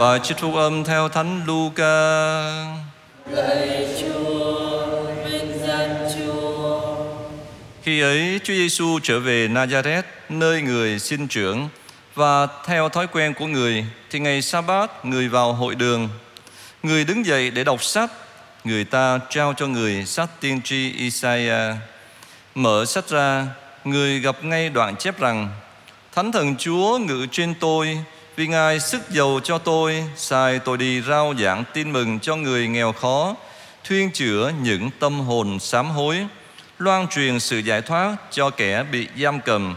Bài trích phúc âm theo Thánh Luca. Lạy Chúa, vinh danh Chúa. Khi ấy, Chúa Giêsu trở về Nazareth, nơi người sinh trưởng, và theo thói quen của người, thì ngày Sa-bát người vào hội đường. Người đứng dậy để đọc sách, người ta trao cho người sách tiên tri Isaiah. Mở sách ra, người gặp ngay đoạn chép rằng: Thánh thần Chúa ngự trên tôi, vì Ngài sức giàu cho tôi, sai tôi đi rao giảng tin mừng cho người nghèo khó, thuyên chữa những tâm hồn sám hối, loan truyền sự giải thoát cho kẻ bị giam cầm,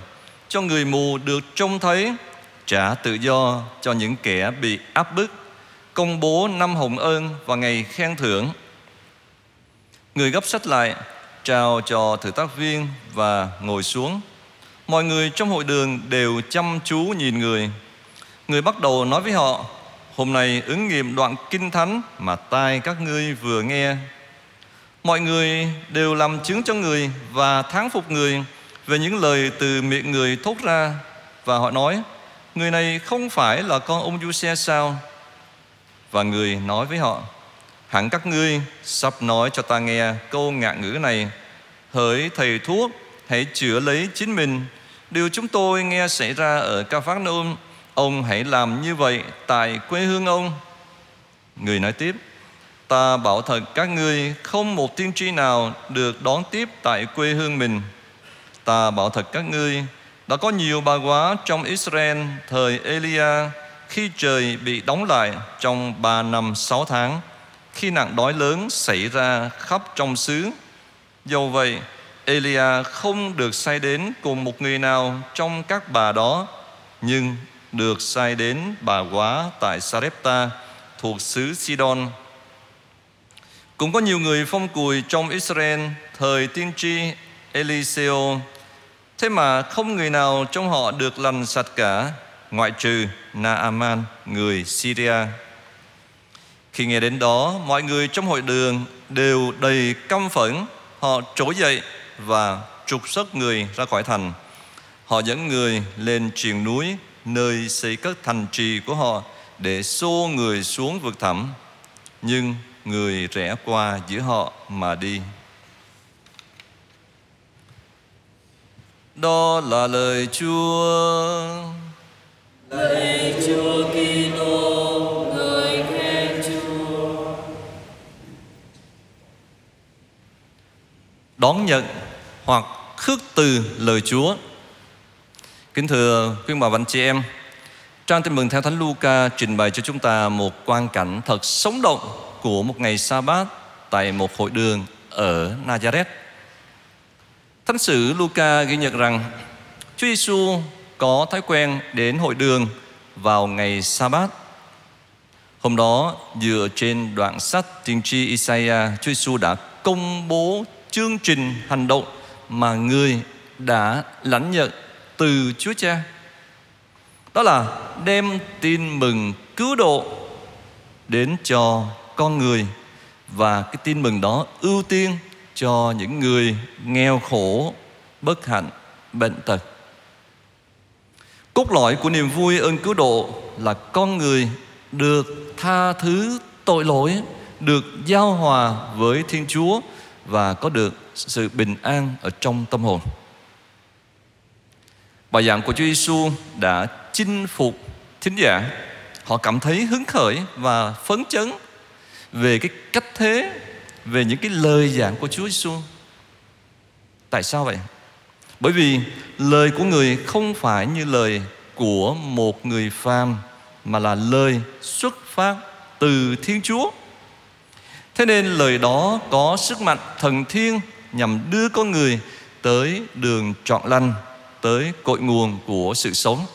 cho người mù được trông thấy, trả tự do cho những kẻ bị áp bức, công bố năm hồng ơn và ngày khen thưởng. Người gấp sách lại, trao cho thử tác viên và ngồi xuống. Mọi người trong hội đường đều chăm chú nhìn người. Người bắt đầu nói với họ, hôm nay ứng nghiệm đoạn kinh thánh mà tai các ngươi vừa nghe. Mọi người đều làm chứng cho người và thán phục người về những lời từ miệng người thốt ra và họ nói, người này không phải là con ông Giuse sao? Và người nói với họ, hẳn các ngươi sắp nói cho ta nghe câu ngạn ngữ này, hỡi thầy thuốc, hãy chữa lấy chính mình. Điều chúng tôi nghe xảy ra ở Ca Phác Nôm, ông hãy làm như vậy tại quê hương ông. Người nói tiếp, Ta bảo thật các ngươi không một tiên tri nào được đón tiếp tại quê hương mình. Ta bảo thật các ngươi đã có nhiều bà quá trong Israel thời Elia khi trời bị đóng lại trong ba năm sáu tháng khi nạn đói lớn xảy ra khắp trong xứ. Dầu vậy, Elia không được sai đến cùng một người nào trong các bà đó, nhưng được sai đến bà quá tại Sarepta thuộc xứ Sidon. Cũng có nhiều người phong cùi trong Israel thời tiên tri Eliseo. Thế mà không người nào trong họ được lành sạch cả, ngoại trừ Naaman, người Syria. Khi nghe đến đó, mọi người trong hội đường đều đầy căm phẫn. Họ trỗi dậy và trục xuất người ra khỏi thành. Họ dẫn người lên triền núi, nơi xây cất thành trì của họ để xô người xuống vực thẳm. Nhưng người rẽ qua giữa họ mà đi. Đó là lời Chúa. Lạy Chúa Kitô, người khen Chúa. Đón nhận hoặc khước từ lời Chúa. Kính thưa quý bà và anh chị em, Trang tin mừng theo Thánh Luca trình bày cho chúng ta một quan cảnh thật sống động của một ngày sa bát tại một hội đường ở Nazareth. Thánh sử Luca ghi nhận rằng Chúa Giêsu có thói quen đến hội đường vào ngày sa bát. Hôm đó dựa trên đoạn sách tiên tri Isaiah, Chúa Giêsu đã công bố chương trình hành động mà người đã lãnh nhận từ Chúa Cha. Đó là đem tin mừng cứu độ đến cho con người và cái tin mừng đó ưu tiên cho những người nghèo khổ, bất hạnh, bệnh tật. Cốt lõi của niềm vui ơn cứu độ là con người được tha thứ tội lỗi, được giao hòa với Thiên Chúa và có được sự bình an ở trong tâm hồn. Bài giảng của Chúa Giêsu đã chinh phục thính giả. Họ cảm thấy hứng khởi và phấn chấn về cái cách thế, về những cái lời giảng của Chúa Giêsu. Tại sao vậy? Bởi vì lời của người không phải như lời của một người phàm mà là lời xuất phát từ Thiên Chúa. Thế nên lời đó có sức mạnh thần thiên nhằm đưa con người tới đường trọn lành, tới cội nguồn của sự sống.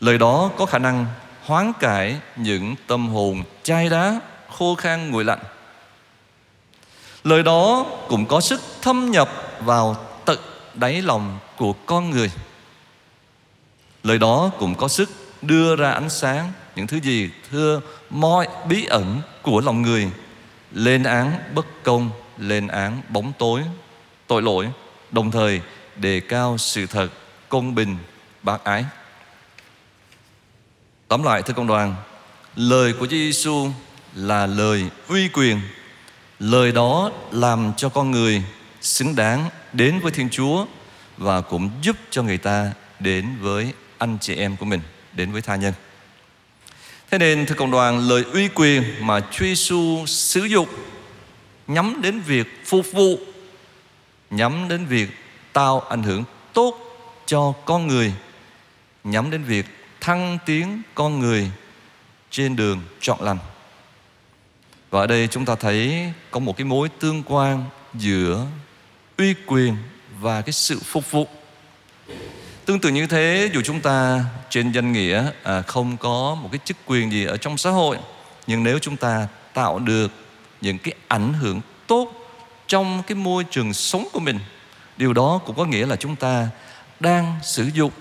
Lời đó có khả năng hoán cải những tâm hồn chai đá, khô khan nguội lạnh. Lời đó cũng có sức thâm nhập vào tận đáy lòng của con người. Lời đó cũng có sức đưa ra ánh sáng những thứ gì thưa mọi bí ẩn của lòng người lên án bất công lên án bóng tối tội lỗi đồng thời đề cao sự thật công bình bác ái tóm lại thưa công đoàn lời của Chúa Giêsu là lời uy quyền. Lời đó làm cho con người xứng đáng đến với Thiên Chúa và cũng giúp cho người ta đến với anh chị em của mình, đến với tha nhân. Thế nên thưa cộng đoàn, lời uy quyền mà Chúa Giêsu sử dụng nhắm đến việc phục vụ, nhắm đến việc tạo ảnh hưởng tốt cho con người, nhắm đến việc thăng tiến con người trên đường chọn lành. Và ở đây chúng ta thấy có một cái mối tương quan giữa uy quyền và cái sự phục vụ. Tương tự như thế, dù chúng ta trên danh nghĩa à, không có một cái chức quyền gì ở trong xã hội, nhưng nếu chúng ta tạo được những cái ảnh hưởng tốt trong cái môi trường sống của mình, điều đó cũng có nghĩa là chúng ta đang sử dụng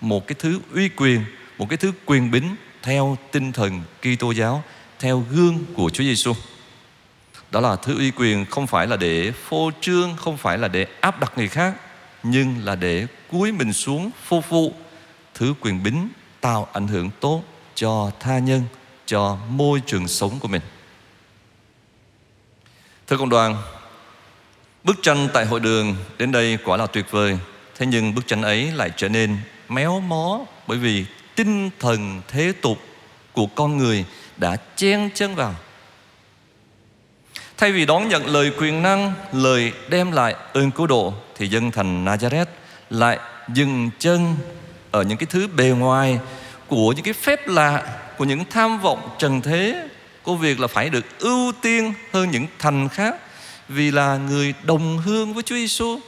một cái thứ uy quyền, một cái thứ quyền bính theo tinh thần Kitô giáo, theo gương của Chúa Giêsu. Đó là thứ uy quyền không phải là để phô trương, không phải là để áp đặt người khác, nhưng là để cúi mình xuống phục vụ thứ quyền bính tạo ảnh hưởng tốt cho tha nhân, cho môi trường sống của mình. Thưa cộng đoàn, bức tranh tại hội đường đến đây quả là tuyệt vời. Thế nhưng bức tranh ấy lại trở nên méo mó bởi vì tinh thần thế tục của con người đã chen chân vào. Thay vì đón nhận lời quyền năng, lời đem lại ơn cứu độ thì dân thành Nazareth lại dừng chân ở những cái thứ bề ngoài của những cái phép lạ, của những tham vọng trần thế, của việc là phải được ưu tiên hơn những thành khác vì là người đồng hương với Chúa Giêsu.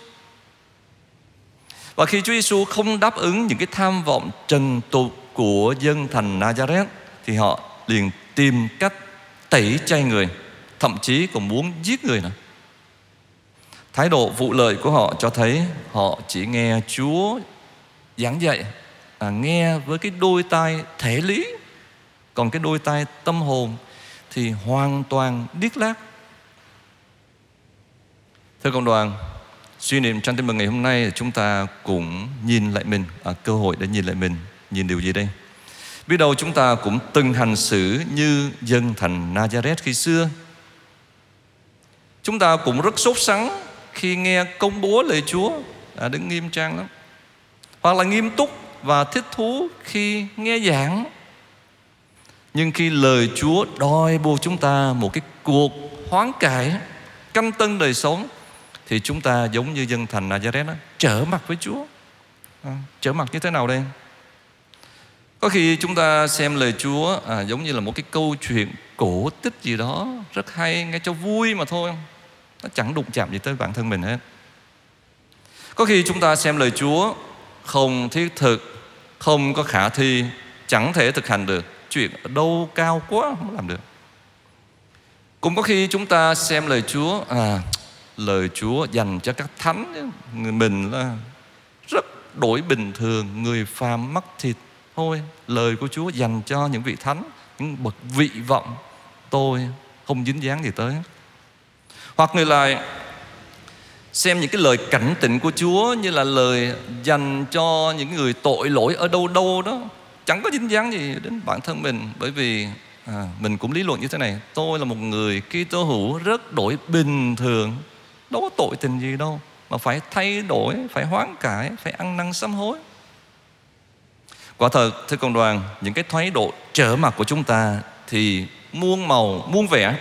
Và khi Chúa Giêsu không đáp ứng những cái tham vọng trần tục của dân thành Nazareth thì họ liền tìm cách tẩy chay người, thậm chí còn muốn giết người nữa. Thái độ vụ lợi của họ cho thấy họ chỉ nghe Chúa giảng dạy, à, nghe với cái đôi tai thể lý, còn cái đôi tai tâm hồn thì hoàn toàn điếc lác. Thưa cộng đoàn, suy niệm trang tin mừng ngày hôm nay chúng ta cũng nhìn lại mình, à, cơ hội để nhìn lại mình, nhìn điều gì đây? Biết đâu chúng ta cũng từng hành xử như dân thành Nazareth khi xưa. Chúng ta cũng rất sốt sắng khi nghe công bố lời Chúa, à, đứng nghiêm trang lắm. Hoặc là nghiêm túc và thích thú khi nghe giảng. Nhưng khi lời Chúa đòi buộc chúng ta một cái cuộc hoán cải, canh tân đời sống thì chúng ta giống như dân thành Nazareth đó, trở mặt với Chúa. À, trở mặt như thế nào đây? Có khi chúng ta xem lời Chúa à, giống như là một cái câu chuyện cổ tích gì đó rất hay nghe cho vui mà thôi. Nó chẳng đụng chạm gì tới bản thân mình hết. Có khi chúng ta xem lời Chúa không thiết thực, không có khả thi, chẳng thể thực hành được. Chuyện ở đâu cao quá không làm được. Cũng có khi chúng ta xem lời Chúa à, lời Chúa dành cho các thánh người mình là rất đổi bình thường người phàm mắc thịt thôi. Lời của Chúa dành cho những vị thánh những bậc vị vọng tôi không dính dáng gì tới. Hoặc người lại xem những cái lời cảnh tỉnh của Chúa như là lời dành cho những người tội lỗi ở đâu đâu đó chẳng có dính dáng gì đến bản thân mình. Bởi vì à, mình cũng lý luận như thế này tôi là một người Kitô hữu rất đổi bình thường đâu có tội tình gì đâu, mà phải thay đổi, phải hoán cải, phải ăn năn sám hối. Quả thật, thưa cộng đoàn, những cái thái độ trở mặt của chúng ta thì muôn màu, muôn vẻ.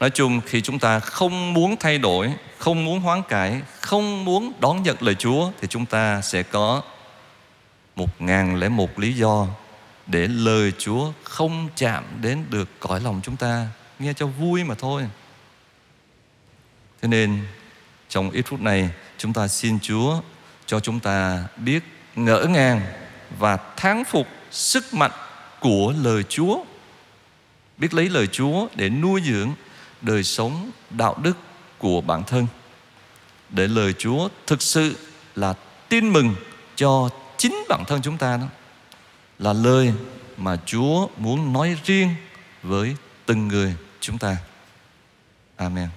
Nói chung, khi chúng ta không muốn thay đổi, không muốn hoán cải, không muốn đón nhận lời chúa, thì chúng ta sẽ có một ngàn lẻ một lý do để lời chúa không chạm đến được cõi lòng chúng ta. Nghe cho vui mà thôi. Thế nên, trong ít phút này, chúng ta xin Chúa cho chúng ta biết ngỡ ngàng và thán phục sức mạnh của lời Chúa. Biết lấy lời Chúa để nuôi dưỡng đời sống đạo đức của bản thân. Để lời Chúa thực sự là tin mừng cho chính bản thân chúng ta đó. Là lời mà Chúa muốn nói riêng với từng người chúng ta. Amen.